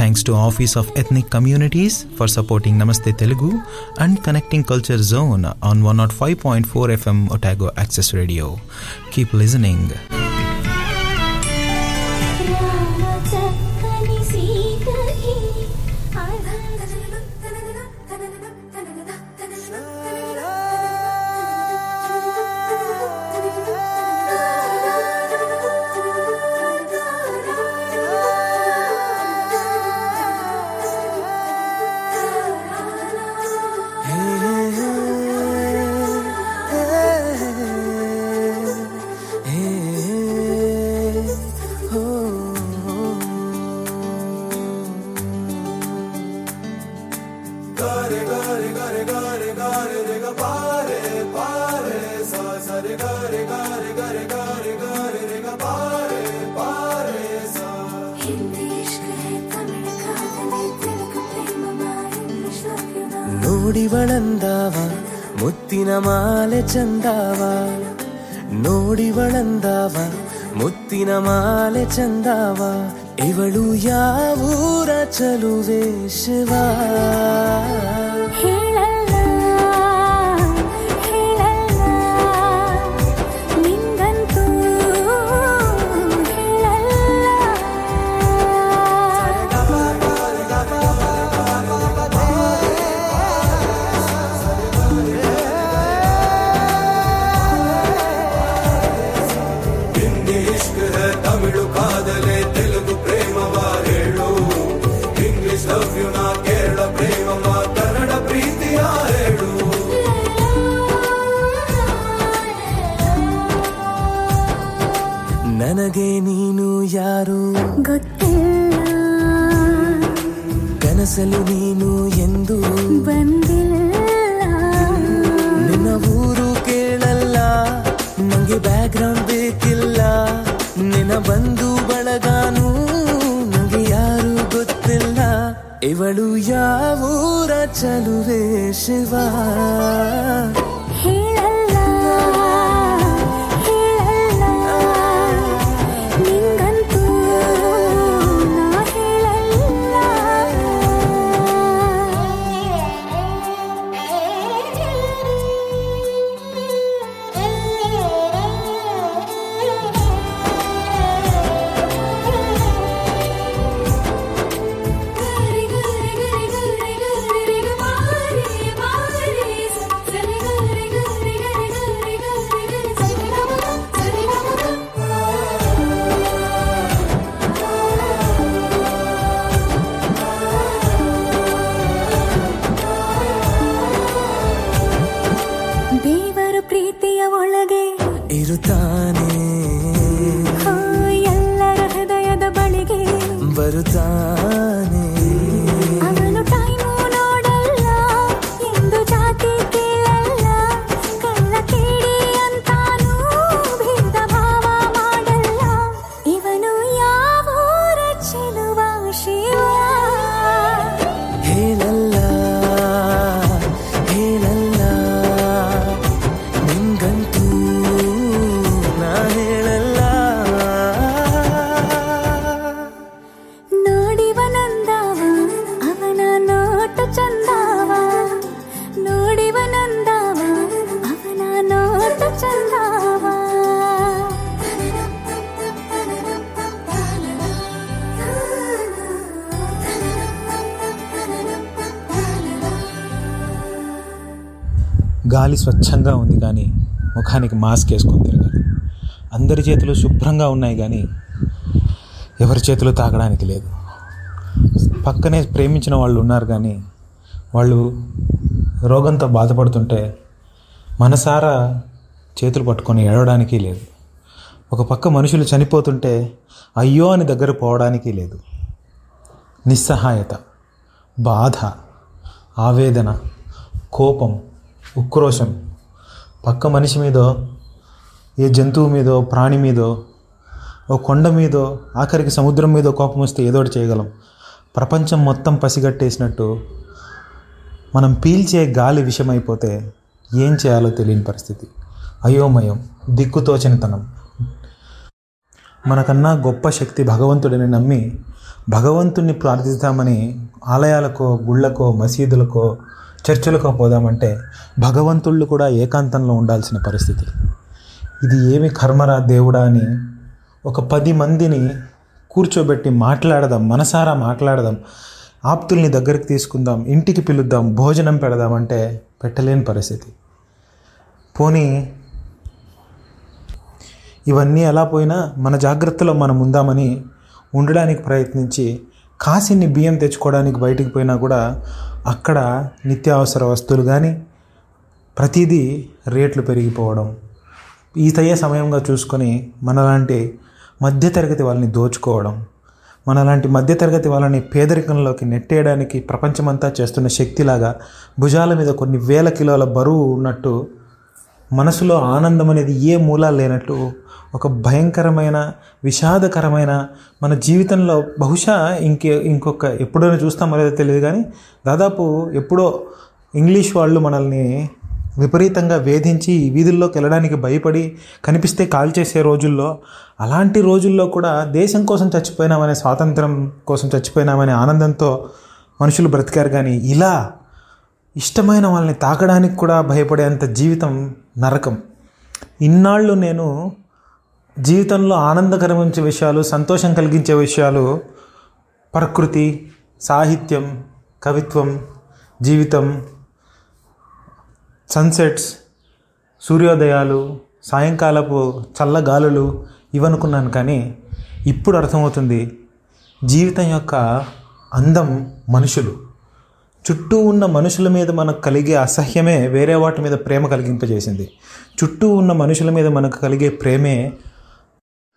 Thanks to Office of Ethnic Communities for supporting Namaste Telugu and connecting Culture Zone on 105.4 FM Otago Access Radio. Keep listening. നോടി വളന്താവാ മുത്തിന മാല ചന്താവാ നോടി വളന്താവാ ಮುತ್ತಿನ ಮಾಲೆ ಚಂದಾವ ಇವಳು ಯಾವೂರ ಚಲುವೆ ಶಿವಾ வருதான் గాలి స్వచ్ఛంగా ఉంది కానీ ముఖానికి మాస్క్ వేసుకొని తిరగాలి. అందరి చేతులు శుభ్రంగా ఉన్నాయి కానీ ఎవరి చేతులు తాగడానికి లేదు. పక్కనే ప్రేమించిన వాళ్ళు ఉన్నారు కానీ వాళ్ళు రోగంతో బాధపడుతుంటే మనసారా చేతులు పట్టుకొని ఏడవడానికి లేదు. ఒక పక్క మనుషులు చనిపోతుంటే అయ్యో అని దగ్గర పోవడానికి లేదు. నిస్సహాయత బాధ ఆవేదన కోపం ఉక్రోషం పక్క మనిషి మీదో ఏ జంతువు మీదో ప్రాణి మీదో ఓ కొండ మీదో ఆఖరికి సముద్రం మీదో కోపం వస్తే ఏదో ఒకటి చేయగలం. ప్రపంచం మొత్తం పసిగట్టేసినట్టు మనం పీల్చే గాలి విషమైపోతే ఏం చేయాలో తెలియని పరిస్థితి. అయోమయం దిక్కుతోచనితనం. మనకన్నా గొప్ప శక్తి భగవంతుడిని నమ్మి భగవంతుణ్ణి ప్రార్థిస్తామని ఆలయాలకో గుళ్ళకో మసీదులకో చర్చలకు పోదామంటే భగవంతుళ్ళు కూడా ఏకాంతంలో ఉండాల్సిన పరిస్థితి. ఇది ఏమి కర్మరా దేవుడా అని ఒక పది మందిని కూర్చోబెట్టి మాట్లాడదాం మనసారా మాట్లాడదాం. ఆప్తుల్ని దగ్గరికి తీసుకుందాం ఇంటికి పిలుద్దాం భోజనం పెడదామంటే పెట్టలేని పరిస్థితి. పోనీ ఇవన్నీ ఎలా పోయినా మన జాగ్రత్తలో మనం ఉందామని ఉండడానికి ప్రయత్నించి కాసిన్ని బియ్యం తెచ్చుకోవడానికి బయటికి పోయినా కూడా అక్కడ నిత్యావసర వస్తువులు కానీ ప్రతిదీ రేట్లు పెరిగిపోవడం. ఈతయ్యే సమయంగా చూసుకొని మనలాంటి మధ్యతరగతి వాళ్ళని దోచుకోవడం. మనలాంటి మధ్యతరగతి వాళ్ళని పేదరికంలోకి నెట్టేయడానికి ప్రపంచమంతా చేస్తున్న శక్తిలాగా భుజాల మీద కొన్ని వేల కిలోల బరువు ఉన్నట్టు మనసులో ఆనందం అనేది ఏ మూలా లేనట్టు ఒక భయంకరమైన విషాదకరమైన మన జీవితంలో బహుశా ఇంకే ఇంకొక ఎప్పుడైనా చూస్తామో లేదో తెలియదు కానీ దాదాపు ఎప్పుడో ఇంగ్లీష్ వాళ్ళు మనల్ని విపరీతంగా వేధించి వీధుల్లోకి వెళ్ళడానికి భయపడి కనిపిస్తే కాల్ చేసే రోజుల్లో అలాంటి రోజుల్లో కూడా దేశం కోసం చచ్చిపోయినామనే స్వాతంత్రం కోసం చచ్చిపోయినామనే ఆనందంతో మనుషులు బ్రతికారు కానీ ఇలా ఇష్టమైన వాళ్ళని తాకడానికి కూడా భయపడేంత జీవితం నరకం. ఇన్నాళ్ళు నేను జీవితంలో ఆనందకరమించే విషయాలు సంతోషం కలిగించే విషయాలు ప్రకృతి సాహిత్యం కవిత్వం జీవితం సన్సెట్స్ సూర్యోదయాలు సాయంకాలపు చల్లగాలులు ఇవనుకున్నాను కానీ ఇప్పుడు అర్థమవుతుంది జీవితం యొక్క అందం మనుషులు. చుట్టూ ఉన్న మనుషుల మీద మనకు కలిగే అసహ్యమే వేరే వాటి మీద ప్రేమ కలిగింపజేసింది. చుట్టూ ఉన్న మనుషుల మీద మనకు కలిగే ప్రేమే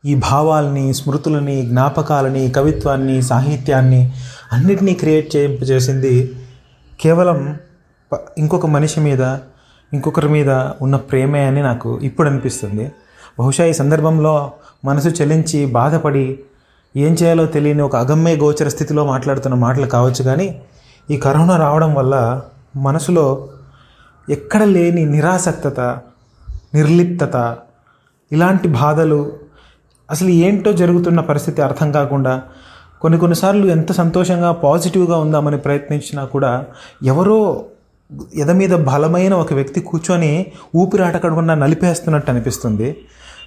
ఈ భావాల్ని స్మృతులని జ్ఞాపకాలని కవిత్వాన్ని సాహిత్యాన్ని అన్నిటినీ క్రియేట్ చేయింపజేసింది కేవలం ఇంకొక మనిషి మీద ఇంకొకరి మీద ఉన్న ప్రేమే అని నాకు ఇప్పుడు అనిపిస్తుంది. బహుశా ఈ సందర్భంలో మనసు చలించి బాధపడి ఏం చేయాలో తెలియని ఒక అగమ్య గోచర స్థితిలో మాట్లాడుతున్న మాటలు కావచ్చు కానీ ఈ కరోనా రావడం వల్ల మనసులో ఎక్కడ లేని నిరాసక్తత నిర్లిప్తత ఇలాంటి బాధలు అసలు ఏంటో జరుగుతున్న పరిస్థితి అర్థం కాకుండా కొన్ని కొన్నిసార్లు ఎంత సంతోషంగా పాజిటివ్గా ఉందామని ప్రయత్నించినా కూడా ఎవరో ఎద మీద బలమైన ఒక వ్యక్తి కూర్చొని ఊపిరాటకుండా నలిపేస్తున్నట్టు అనిపిస్తుంది.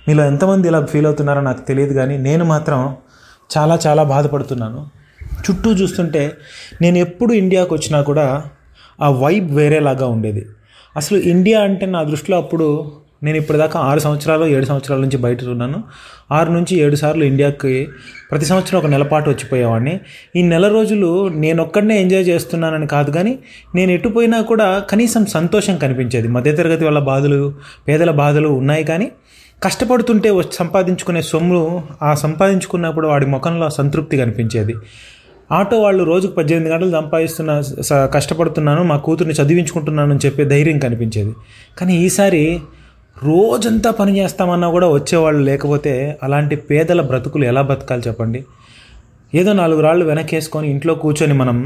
మీలో ఎంతమంది ఇలా ఫీల్ అవుతున్నారో నాకు తెలియదు కానీ నేను మాత్రం చాలా చాలా బాధపడుతున్నాను. చుట్టూ చూస్తుంటే నేను ఎప్పుడు ఇండియాకు వచ్చినా కూడా ఆ వైబ్ వేరేలాగా ఉండేది. అసలు ఇండియా అంటే నా దృష్టిలో అప్పుడు నేను ఇప్పటిదాకా ఆరు సంవత్సరాలు ఏడు సంవత్సరాల నుంచి బయట ఉన్నాను. ఆరు నుంచి ఏడు సార్లు ఇండియాకి ప్రతి సంవత్సరం ఒక నెలపాటు వచ్చిపోయేవాడిని. ఈ నెల రోజులు నేను ఒక్కడనే ఎంజాయ్ చేస్తున్నానని కాదు కానీ నేను ఎటు పోయినా కూడా కనీసం సంతోషం కనిపించేది. మధ్యతరగతి వాళ్ళ బాధలు పేదల బాధలు ఉన్నాయి కానీ కష్టపడుతుంటే వచ్చి సంపాదించుకునే సొమ్ము ఆ సంపాదించుకున్నప్పుడు వాడి ముఖంలో సంతృప్తి కనిపించేది. ఆటో వాళ్ళు రోజుకు పద్దెనిమిది గంటలు సంపాదిస్తున్న స- కష్టపడుతున్నాను మా కూతుర్ని చదివించుకుంటున్నాను అని చెప్పే ధైర్యం కనిపించేది. కానీ ఈసారి రోజంతా పని చేస్తామన్నా కూడా వచ్చేవాళ్ళు లేకపోతే అలాంటి పేదల బ్రతుకులు ఎలా బ్రతకాలి చెప్పండి? ఏదో నాలుగు రాళ్ళు వెనకేసుకొని ఇంట్లో కూర్చొని మనం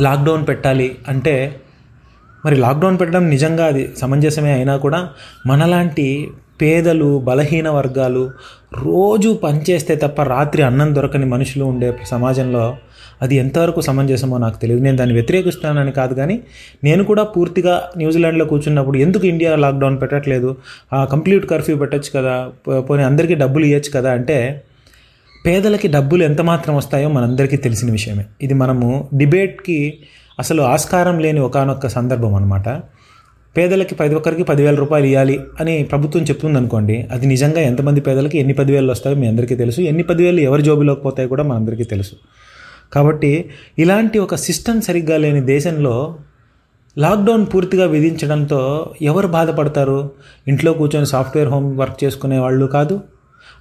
లాక్డౌన్ పెట్టాలి అంటే మరి లాక్డౌన్ పెట్టడం నిజంగా అది సమంజసమే అయినా కూడా మనలాంటి పేదలు బలహీన వర్గాలు రోజు పనిచేస్తే తప్ప రాత్రి అన్నం దొరకని మనుషులు ఉండే సమాజంలో అది ఎంతవరకు సమంజసమో నాకు తెలియదు. నేను దాన్ని వ్యతిరేకిస్తానని కాదు కానీ నేను కూడా పూర్తిగా న్యూజిలాండ్లో కూర్చున్నప్పుడు ఎందుకు ఇండియా లాక్డౌన్ పెట్టట్లేదు? ఆ కంప్లీట్ కర్ఫ్యూ పెట్టచ్చు కదా పోనీ అందరికీ డబ్బులు ఇవ్వచ్చు కదా అంటే పేదలకి డబ్బులు ఎంత మాత్రం వస్తాయో మనందరికీ తెలిసిన విషయమే. ఇది మనము డిబేట్కి అసలు ఆస్కారం లేని ఒకనొక సందర్భం అనమాట పేదలకి ప్రతి ఒక్కరికి పదివేల రూపాయలు ఇవ్వాలి అని ప్రభుత్వం చెప్తుంది అనుకోండి అది నిజంగా ఎంతమంది పేదలకి ఎన్ని పదివేలు వస్తాయో మీ అందరికీ తెలుసు. ఎన్ని పదివేలు ఎవరి జోబులోకి పోతాయో కూడా మనందరికీ తెలుసు. కాబట్టి ఇలాంటి ఒక సిస్టమ్ సరిగ్గా లేని దేశంలో లాక్డౌన్ పూర్తిగా విధించడంతో ఎవరు బాధపడతారు? ఇంట్లో కూర్చొని సాఫ్ట్వేర్ హోమ్ వర్క్ చేసుకునే వాళ్ళు కాదు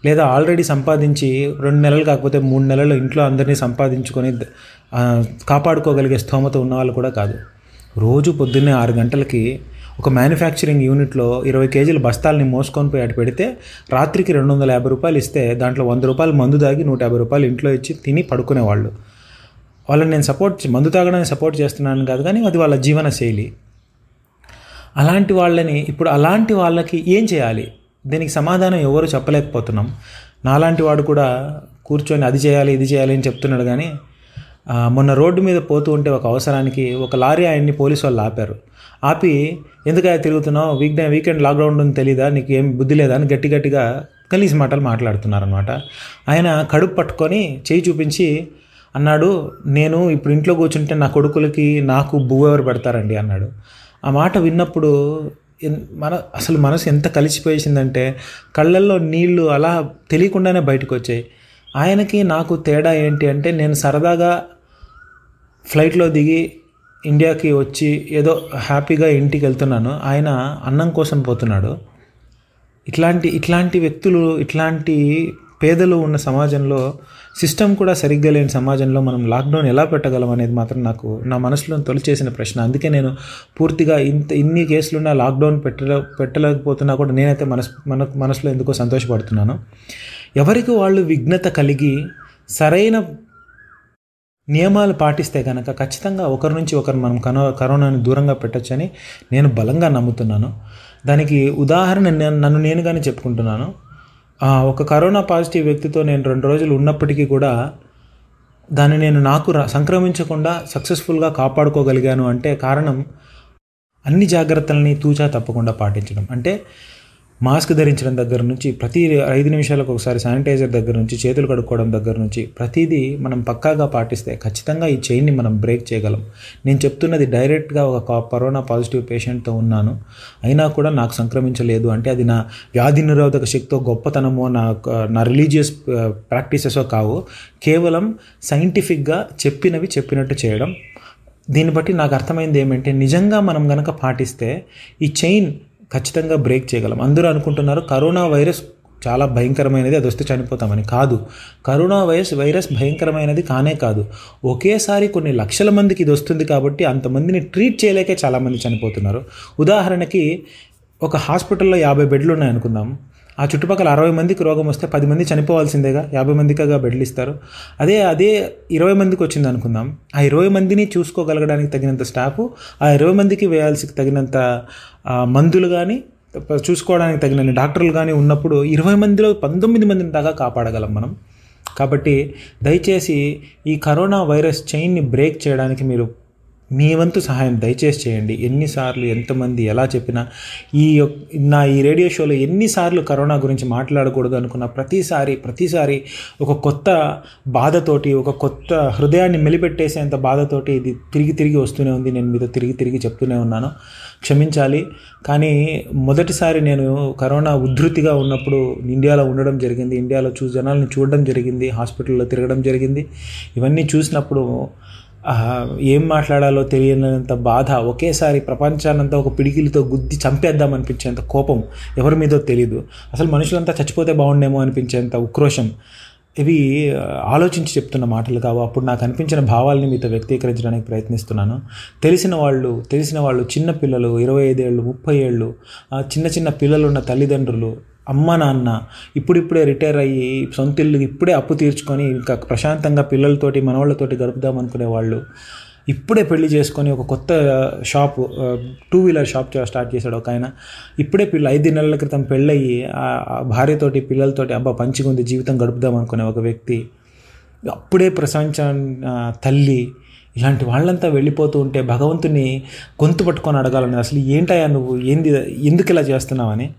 లేదా ఆల్రెడీ సంపాదించి రెండు నెలలు కాకపోతే మూడు నెలలు ఇంట్లో అందరినీ సంపాదించుకొని కాపాడుకోగలిగే స్తోమత ఉన్న వాళ్ళు కూడా కాదు. రోజు పొద్దున్నే ఆరు గంటలకి ఒక మ్యానుఫ్యాక్చరింగ్ యూనిట్లో ఇరవై కేజీల బస్తాలని మోసుకొని పోయి అటు పెడితే రాత్రికి రెండు వందల యాభై రూపాయలు ఇస్తే దాంట్లో వంద రూపాయలు మందు దాగి నూట యాభై రూపాయలు ఇంట్లో ఇచ్చి తిని పడుకునేవాళ్ళు. వాళ్ళని నేను సపోర్ట్ మందు తాగడానికి సపోర్ట్ చేస్తున్నాను కాదు కానీ అది వాళ్ళ జీవన శైలి. అలాంటి వాళ్ళని ఇప్పుడు అలాంటి వాళ్ళకి ఏం చేయాలి? దీనికి సమాధానం ఎవరు చెప్పలేకపోతున్నాం. నాలాంటి వాడు కూడా కూర్చొని అది చేయాలి ఇది చేయాలి అని చెప్తున్నాడు కానీ మొన్న రోడ్డు మీద పోతూ ఉంటే ఒక అవసరానికి ఒక లారీ ఆయన్ని పోలీసు వాళ్ళు ఆపారు. ఆపి ఎందుకయ్యా తిరుగుతున్నావు? వీక్ వీకెండ్ లాక్డౌన్ ఉంది తెలీదా? నీకు ఏం బుద్ధి లేదా? అని గట్టి గట్టిగా కలిసి మాటలు మాట్లాడుతున్నారనమాట ఆయన కడుపు పట్టుకొని చేయి చూపించి అన్నాడు నేను ఇప్పుడు ఇంట్లో కూర్చుంటే నా కొడుకులకి నాకు బువ్వ ఎవరు పెడతారండి? అన్నాడు. ఆ మాట విన్నప్పుడు ఎన్- మన అసలు మనసు ఎంత కలిసిపోయేసిందంటే కళ్ళల్లో నీళ్ళు అలా తెలియకుండానే బయటకు వచ్చాయి ఆయనకి నాకు తేడా ఏంటి అంటే నేను సరదాగా ఫ్లైట్లో దిగి ఇండియాకి వచ్చి ఏదో హ్యాపీగా ఇంటికి వెళ్తున్నాను. ఆయన అన్నం కోసం పోతున్నాడు. ఇట్లాంటి ఇట్లాంటి వ్యక్తులు ఇట్లాంటి పేదలు ఉన్న సమాజంలో సిస్టమ్ కూడా సరిగ్గా లేని సమాజంలో మనం లాక్డౌన్ ఎలా పెట్టగలం అనేది మాత్రం నాకు నా మనసులో తొలిచేసిన ప్రశ్న. అందుకే నేను పూర్తిగా ఇంత ఇన్ని కేసులున్నా లాక్డౌన్ పెట్టలే పెట్టలేకపోతున్నా కూడా నేనైతే మనస్ మన మనసులో ఎందుకో సంతోషపడుతున్నాను. ఎవరికి వాళ్ళు విఘ్నత కలిగి సరైన నియమాలు పాటిస్తే కనుక ఖచ్చితంగా ఒకరి నుంచి ఒకరు మనం కనో కరోనాని దూరంగా పెట్టొచ్చని నేను బలంగా నమ్ముతున్నాను. దానికి ఉదాహరణ నేను నన్ను నేనుగానే చెప్పుకుంటున్నాను. ఒక కరోనా పాజిటివ్ వ్యక్తితో నేను రెండు రోజులు ఉన్నప్పటికీ కూడా దాన్ని నేను నాకు రా- సంక్రమించకుండా సక్సెస్ఫుల్గా కాపాడుకోగలిగాను అంటే కారణం అన్ని జాగ్రత్తల్ని తూచా తప్పకుండా పాటించడం. అంటే మాస్క్ ధరించడం దగ్గర నుంచి ప్రతి ఐదు నిమిషాలకు ఒకసారి శానిటైజర్ దగ్గర నుంచి చేతులు కడుక్కోవడం దగ్గర నుంచి ప్రతిదీ మనం పక్కాగా పాటిస్తే ఖచ్చితంగా ఈ చైన్ని మనం బ్రేక్ చేయగలం. నేను చెప్తున్నది డైరెక్ట్గా ఒక కరోనా పాజిటివ్ పేషెంట్తో ఉన్నాను. అయినా కూడా నాకు సంక్రమించలేదు. అంటే అది నా వ్యాధి నిరోధక శక్తితో గొప్పతనమో నా నా రిలీజియస్ ప్రాక్టీసెసో కావు. కేవలం సైంటిఫిక్గా చెప్పినవి చెప్పినట్టు చేయడం. దీన్ని బట్టి నాకు అర్థమైంది ఏమంటే నిజంగా మనం గనక పాటిస్తే ఈ చైన్ ఖచ్చితంగా బ్రేక్ చేయగలం. అందరూ అనుకుంటున్నారు కరోనా వైరస్ చాలా భయంకరమైనది అది వస్తే చనిపోతామని. కాదు. కరోనా వైరస్ వైరస్ భయంకరమైనది కానే కాదు. ఒకేసారి కొన్ని లక్షల మందికి ఇది వస్తుంది కాబట్టి అంతమందిని ట్రీట్ చేయలేకే చాలామంది చనిపోతున్నారు. ఉదాహరణకి ఒక హాస్పిటల్లో యాభై బెడ్లు ఉన్నాయనుకుందాం ఆ చుట్టుపక్కల అరవై మందికి రోగం వస్తే పది మంది చనిపోవాల్సిందేగా యాభై మందికిగా బెడ్లు ఇస్తారు అదే అదే ఇరవై మందికి వచ్చింది అనుకుందాం. ఆ ఇరవై మందిని చూసుకోగలగడానికి తగినంత స్టాఫ్ ఆ ఇరవై మందికి వేయాల్సి తగినంత మందులు కానీ చూసుకోవడానికి తగినన్ని డాక్టర్లు కానీ ఉన్నప్పుడు ఇరవై మందిలో పంతొమ్మిది మందిని దాకా కాపాడగలం మనం. కాబట్టి దయచేసి ఈ కరోనా వైరస్ చైన్ని బ్రేక్ చేయడానికి మీరు మీ వంతు సహాయం దయచేసి చేయండి. ఎన్నిసార్లు ఎంతమంది ఎలా చెప్పినా ఈ నా ఈ రేడియో షోలో ఎన్నిసార్లు కరోనా గురించి మాట్లాడకూడదు అనుకున్న ప్రతిసారి ప్రతిసారి ఒక కొత్త బాధతోటి ఒక కొత్త హృదయాన్ని మెలిపెట్టేసేంత బాధతోటి ఇది తిరిగి తిరిగి వస్తూనే ఉంది. నేను మీతో తిరిగి తిరిగి చెప్తూనే ఉన్నాను. క్షమించాలి. కానీ మొదటిసారి నేను కరోనా ఉధృతిగా ఉన్నప్పుడు ఇండియాలో ఉండడం జరిగింది. ఇండియాలో చూ జనాలను చూడడం జరిగింది. హాస్పిటల్లో తిరగడం జరిగింది. ఇవన్నీ చూసినప్పుడు ఏం మాట్లాడాలో తెలియనంత బాధ. ఒకేసారి ప్రపంచానంతా ఒక పిడికిలితో గుద్ది చంపేద్దాం అనిపించేంత కోపం ఎవరి మీదో తెలియదు అసలు మనుషులంతా చచ్చిపోతే బాగుండేమో అనిపించేంత ఉక్రోషం. ఇవి ఆలోచించి చెప్తున్న మాటలు కావు. అప్పుడు నాకు అనిపించిన భావాల్ని మీతో వ్యక్తీకరించడానికి ప్రయత్నిస్తున్నాను. తెలిసిన వాళ్ళు తెలిసిన వాళ్ళు చిన్న పిల్లలు ఇరవై ఐదేళ్ళు ముప్పై ఏళ్ళు చిన్న చిన్న పిల్లలు ఉన్న తల్లిదండ్రులు అమ్మ నాన్న ఇప్పుడిప్పుడే రిటైర్ అయ్యి సొంత ఇల్లు ఇప్పుడే అప్పు తీర్చుకొని ఇంకా ప్రశాంతంగా పిల్లలతోటి మనవాళ్ళతోటి గడుపుదాం అనుకునే వాళ్ళు ఇప్పుడే పెళ్ళి చేసుకొని ఒక కొత్త shop two wheeler shop start చేశాడు ఒక ఆయన. ఇప్పుడే పిల్ల ఐదు నెలల క్రితం పెళ్ళయ్యి ఆ భార్యతోటి పిల్లలతోటి అబ్బా పంచిగా ఉంది జీవితం గడుపుదాం అనుకునే ఒక వ్యక్తి. అప్పుడే ప్రపంచం తల్లి ఇలాంటి వాళ్ళంతా వెళ్ళిపోతూ ఉంటే భగవంతుని గొంతు పట్టుకొని అడగాలని అసలు ఏంటయ్యా నువ్వు? ఏంది? ఎందుకు ఇలా చేస్తున్నావని?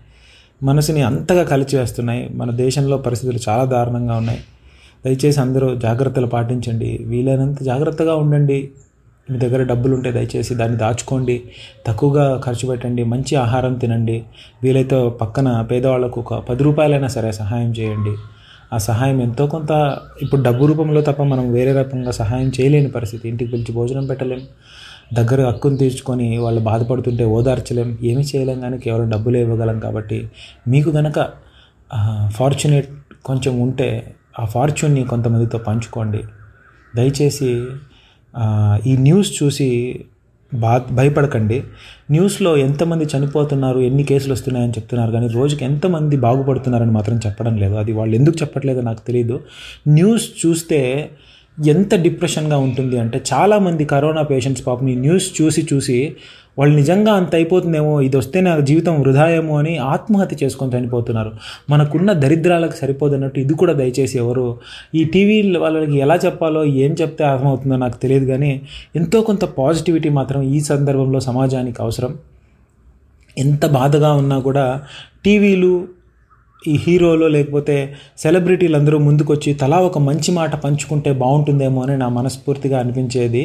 మనసుని అంతగా కలిచివేస్తున్నాయి. మన దేశంలో పరిస్థితులు చాలా దారుణంగా ఉన్నాయి. దయచేసి అందరూ జాగ్రత్తలు పాటించండి. వీలైనంత జాగ్రత్తగా ఉండండి. మీ దగ్గర డబ్బులు ఉంటే దయచేసి దాన్ని దాచుకోండి. తక్కువగా ఖర్చు పెట్టండి. మంచి ఆహారం తినండి. వీలైతే పక్కన పేదవాళ్ళకు ఒక పది రూపాయలైనా సరే సహాయం చేయండి. ఆ సహాయం ఎంతో కొంత ఇప్పుడు డబ్బు రూపంలో తప్ప మనం వేరే రకంగా సహాయం చేయలేని పరిస్థితి. ఇంటికి పిలిచి భోజనం పెట్టలేం. దగ్గర హక్కును తీర్చుకొని వాళ్ళు బాధపడుతుంటే ఓదార్చలేం ఏమీ చేయలేం కానీ కేవలం డబ్బులే ఇవ్వగలం కాబట్టి మీకు గనక ఫార్చునేట్ కొంచెం ఉంటే ఆ ఫార్చ్యూన్ని కొంతమందితో పంచుకోండి. దయచేసి ఈ న్యూస్ చూసి బా భయపడకండి. న్యూస్లో ఎంతమంది చనిపోతున్నారు ఎన్ని కేసులు వస్తున్నాయని చెప్తున్నారు కానీ రోజుకి ఎంతమంది బాగుపడుతున్నారని మాత్రం చెప్పడం లేదు. అది వాళ్ళు ఎందుకు చెప్పట్లేదో నాకు తెలియదు న్యూస్ చూస్తే ఎంత డిప్రెషన్గా ఉంటుంది అంటే చాలామంది కరోనా పేషెంట్స్ పాపం ఈ న్యూస్ చూసి చూసి వాళ్ళు నిజంగా అంత అయిపోతుందేమో ఇది వస్తే నా జీవితం వృధాయేమో అని ఆత్మహత్య చేసుకొని చనిపోతున్నారు. మనకున్న దరిద్రాలకు సరిపోదన్నట్టు ఇది కూడా దయచేసి ఎవరు ఈ టీవీ వాళ్ళకి ఎలా చెప్పాలో ఏం చెప్తే అర్థమవుతుందో నాకు తెలియదు కానీ ఎంతో కొంత పాజిటివిటీ మాత్రం ఈ సందర్భంలో సమాజానికి అవసరం. ఎంత బాధగా ఉన్నా కూడా టీవీలు ఈ హీరోలో లేకపోతే సెలబ్రిటీలు అందరూ ముందుకొచ్చి తలా ఒక మంచి మాట పంచుకుంటే బాగుంటుందేమో అని నా మనస్ఫూర్తిగా అనిపించేది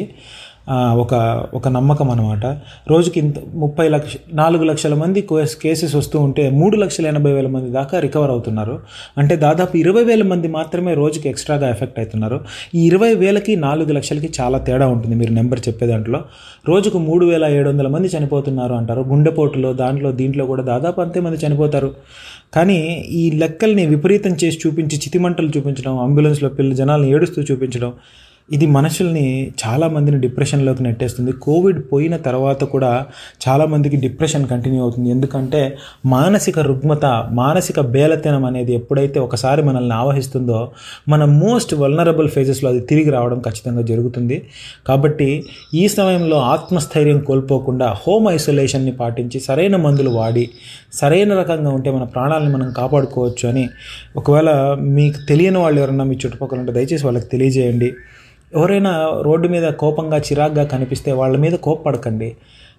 ఒక ఒక నమ్మకం అనమాట రోజుకి ఇంత ముప్పై లక్ష నాలుగు లక్షల మంది కేసెస్ వస్తూ ఉంటే మూడు లక్షల ఎనభై వేల మంది దాకా రికవర్ అవుతున్నారు. అంటే దాదాపు ఇరవై వేల మంది మాత్రమే రోజుకి ఎక్స్ట్రాగా ఎఫెక్ట్ అవుతున్నారు. ఈ ఇరవై వేలకి నాలుగు లక్షలకి చాలా తేడా ఉంటుంది మీరు నెంబర్ చెప్పే దాంట్లో. రోజుకు మూడు వేల ఏడు వందల మంది చనిపోతున్నారు అంటారు. గుండెపోటులో దాంట్లో దీంట్లో కూడా దాదాపు అంతే మంది చనిపోతారు. కానీ ఈ లెక్కల్ని విపరీతం చేసి చూపించి చితిమంటలు చూపించడం అంబులెన్స్లో పిల్లలు జనాలను ఏడుస్తూ చూపించడం ఇది మనుషుల్ని చాలామందిని డిప్రెషన్లోకి నెట్టేస్తుంది. కోవిడ్ పోయిన తర్వాత కూడా చాలామందికి డిప్రెషన్ కంటిన్యూ అవుతుంది. ఎందుకంటే మానసిక రుగ్మత మానసిక బేలతనం అనేది ఎప్పుడైతే ఒకసారి మనల్ని ఆవహిస్తుందో మన మోస్ట్ వల్నరబుల్ ఫేజెస్లో అది తిరిగి రావడం ఖచ్చితంగా జరుగుతుంది. కాబట్టి ఈ సమయంలో ఆత్మస్థైర్యం కోల్పోకుండా హోమ్ ఐసోలేషన్ని పాటించి సరైన మందులు వాడి సరైన రకంగా ఉంటే మన ప్రాణాలను మనం కాపాడుకోవచ్చు అని ఒకవేళ మీకు తెలియని వాళ్ళు ఎవరన్నా మీ చుట్టుపక్కల ఉంటే దయచేసి వాళ్ళకి తెలియజేయండి. ఎవరైనా రోడ్డు మీద కోపంగా చిరాగ్గా కనిపిస్తే వాళ్ళ మీద కోప్పడకండి.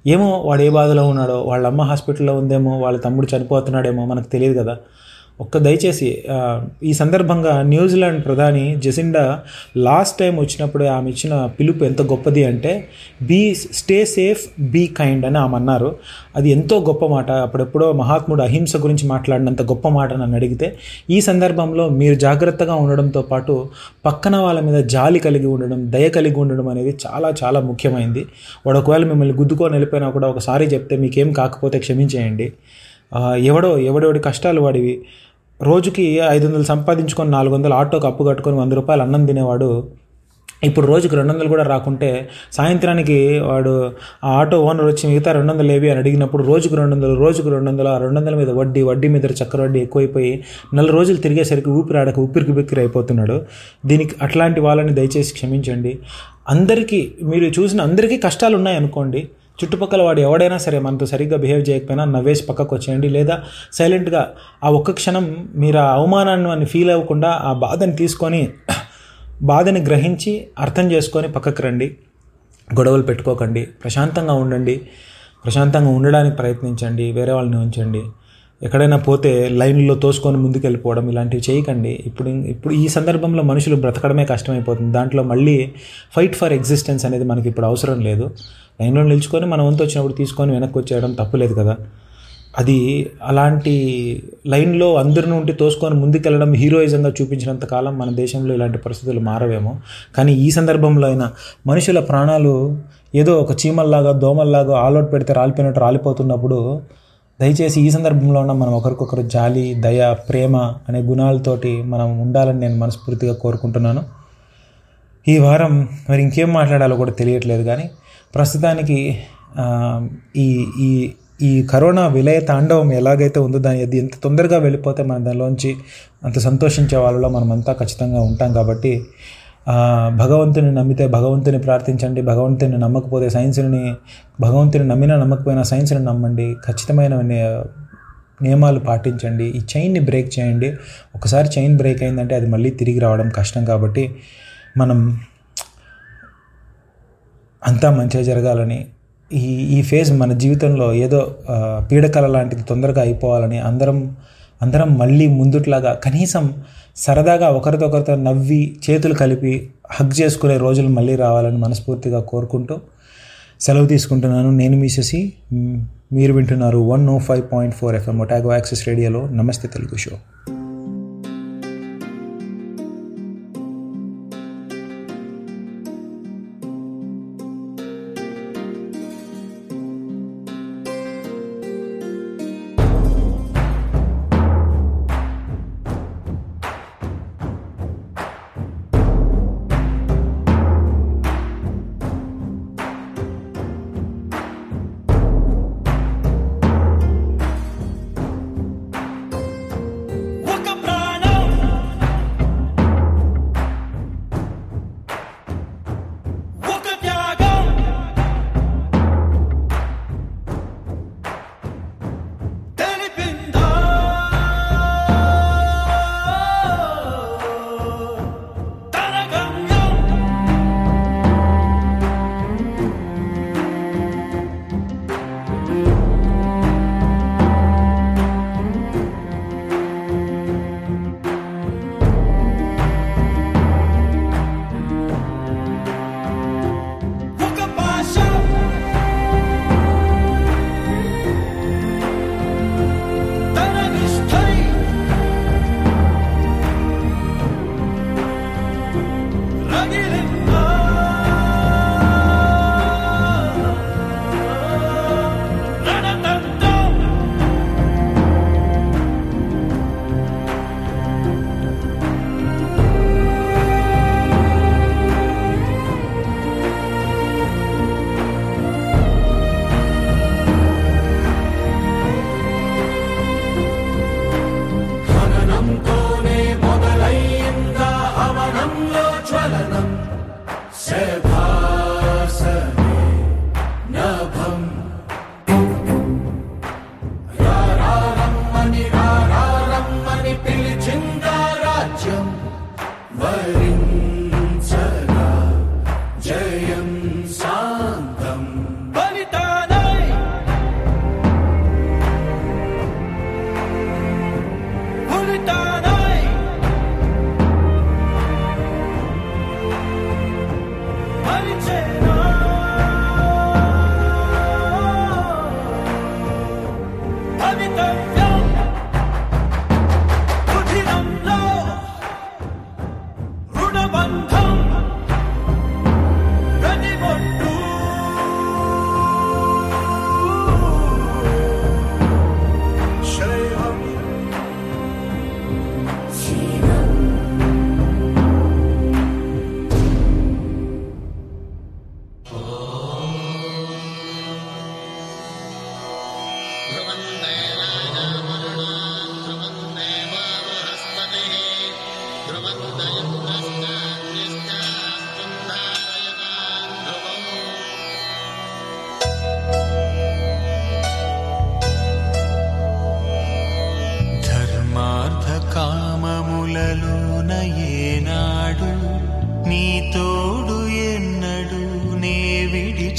ఏమో వాడు ఏ బాధలో ఉన్నాడో వాళ్ళ అమ్మ హాస్పిటల్లో ఉందేమో వాళ్ళ తమ్ముడు చనిపోతున్నాడేమో మనకు తెలియదు కదా. ఒక్క దయచేసి ఈ సందర్భంగా న్యూజిలాండ్ ప్రధాని జెసిండా లాస్ట్ టైం వచ్చినప్పుడు ఆమె ఇచ్చిన పిలుపు ఎంత గొప్పది అంటే be stay safe be kind అని ఆమె అన్నారు. అది ఎంతో గొప్ప మాట. అప్పుడెప్పుడో మహాత్ముడు అహింస గురించి మాట్లాడినంత గొప్ప మాట నన్ను అడిగితే ఈ సందర్భంలో మీరు జాగ్రత్తగా ఉండడంతో పాటు పక్కన వాళ్ళ మీద జాలి కలిగి ఉండడం దయ కలిగి ఉండడం అనేది చాలా చాలా ముఖ్యమైంది. వాడు ఒకవేళ మిమ్మల్ని గుద్దుకొని వెళ్ళిపోయినా కూడా ఒకసారి చెప్తే మీకేం కాకపోతే క్షమించేయండి. ఎవడో ఎవడెవడి కష్టాలు వాడివి. రోజుకి ఐదు వందలు సంపాదించుకొని నాలుగు వందలు ఆటోకి అప్పు కట్టుకొని వంద రూపాయలు అన్నం తినేవాడు. ఇప్పుడు రోజుకి రెండు వందలు కూడా రాకుంటే సాయంత్రానికి వాడు ఆ ఆటో ఓనర్ వచ్చి మిగతా రెండు వందలు ఏవి అని అడిగినప్పుడు రోజుకు రెండు వందలు రోజుకు రెండు వందలు ఆ రెండు వందల మీద వడ్డీ వడ్డీ మీద చక్కెర వడ్డీ ఎక్కువైపోయి నెల రోజులు తిరిగేసరికి ఊపిరి ఆడక ఊపిరికి బిక్కిరి అయిపోతున్నాడు. దీనికి అట్లాంటి వాళ్ళని దయచేసి క్షమించండి. అందరికీ మీరు చూసిన అందరికీ కష్టాలు ఉన్నాయి అనుకోండి చుట్టుపక్కల వాడు ఎవడైనా సరే మనతో సరిగ్గా బిహేవ్ చేయకపోయినా నవ్వేసి పక్కకు వచ్చేయండి. లేదా సైలెంట్గా ఆ ఒక్క క్షణం మీరు ఆ అవమానాన్ని ఫీల్ అవ్వకుండా ఆ బాధని తీసుకొని బాధని గ్రహించి అర్థం చేసుకొని పక్కకు రండి. గొడవలు పెట్టుకోకండి. ప్రశాంతంగా ఉండండి. ప్రశాంతంగా ఉండడానికి ప్రయత్నించండి. వేరే వాళ్ళని ఉంచండి. ఎక్కడైనా పోతే లైన్లో తోసుకొని ముందుకెళ్ళిపోవడం ఇలాంటివి చేయకండి. ఇప్పుడు ఇప్పుడు ఈ సందర్భంలో మనుషులు బ్రతకడమే కష్టమైపోతుంది. దాంట్లో మళ్ళీ ఫైట్ ఫర్ ఎగ్జిస్టెన్స్ అనేది మనకి ఇప్పుడు అవసరం లేదు. లైన్లో నిల్చుకొని మన వంతు వచ్చినప్పుడు తీసుకొని వెనక్కి వచ్చేయడం తప్పులేదు కదా. అది అలాంటి లైన్లో అందరి నుండి తోసుకొని ముందుకెళ్ళడం హీరోయిజంగా చూపించినంత కాలం మన దేశంలో ఇలాంటి పరిస్థితులు మారవేమో. కానీ ఈ సందర్భంలో అయినా మనుషుల ప్రాణాలు ఏదో ఒక చీమల్లాగా దోమల్లాగా ఆల్అౌట్ పెడితే రాలిపోయినట్టు రాలిపోతున్నప్పుడు దయచేసి ఈ సందర్భంలో ఉన్న మనం ఒకరికొకరు జాలి దయ ప్రేమ అనే గుణాలతోటి మనం ఉండాలని నేను మనస్ఫూర్తిగా కోరుకుంటున్నాను. ఈ వారం మరి ఇంకేం మాట్లాడాలో కూడా తెలియట్లేదు కానీ ప్రస్తుతానికి ఈ ఈ ఈ కరోనా విలయ తాండవం ఎలాగైతే ఉందో దాని అది ఎంత తొందరగా వెళ్ళిపోతే మనం దానిలోంచి అంత సంతోషించే వాళ్ళలో మనమంతా ఖచ్చితంగా ఉంటాం కాబట్టి భగవంతుని నమ్మితే భగవంతుని ప్రార్థించండి భగవంతుని నమ్మకపోతే సైన్స్ని భగవంతుని నమ్మినా నమ్మకపోయినా సైన్స్ని నమ్మండి ఖచ్చితమైన నియమాలు పాటించండి ఈ చైన్ని బ్రేక్ చేయండి. ఒకసారి చైన్ బ్రేక్ అయిందంటే అది మళ్ళీ తిరిగి రావడం కష్టం కాబట్టి మనం అంతా మంచిగా జరగాలని ఈ ఈ ఫేజ్ మన జీవితంలో ఏదో పీడకల లాంటిది తొందరగా అయిపోవాలని అందరం అందరం మళ్ళీ ముందుట్లాగా కనీసం సరదాగా ఒకరితో ఒకరితో నవ్వి చేతులు కలిపి హగ్ చేసుకునే రోజులు మళ్ళీ రావాలని మనస్ఫూర్తిగా కోరుకుంటూ సెలవు తీసుకుంటున్నాను. నేను మీసేసి మీరు వింటున్నారు one O five point four FM Otago access రేడియోలో నమస్తే తెలుగు షో.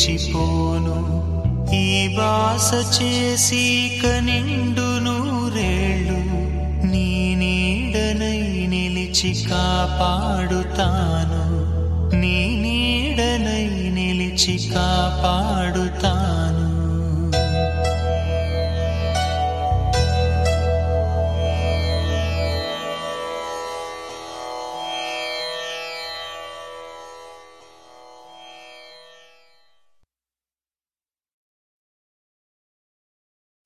విడిచిపోను ఈ వాస చేసి కనిండు నూరేళ్ళు నీ నీడనై నిలిచి కాపాడుతాను. నీ నీడనై నిలిచి కాపాడు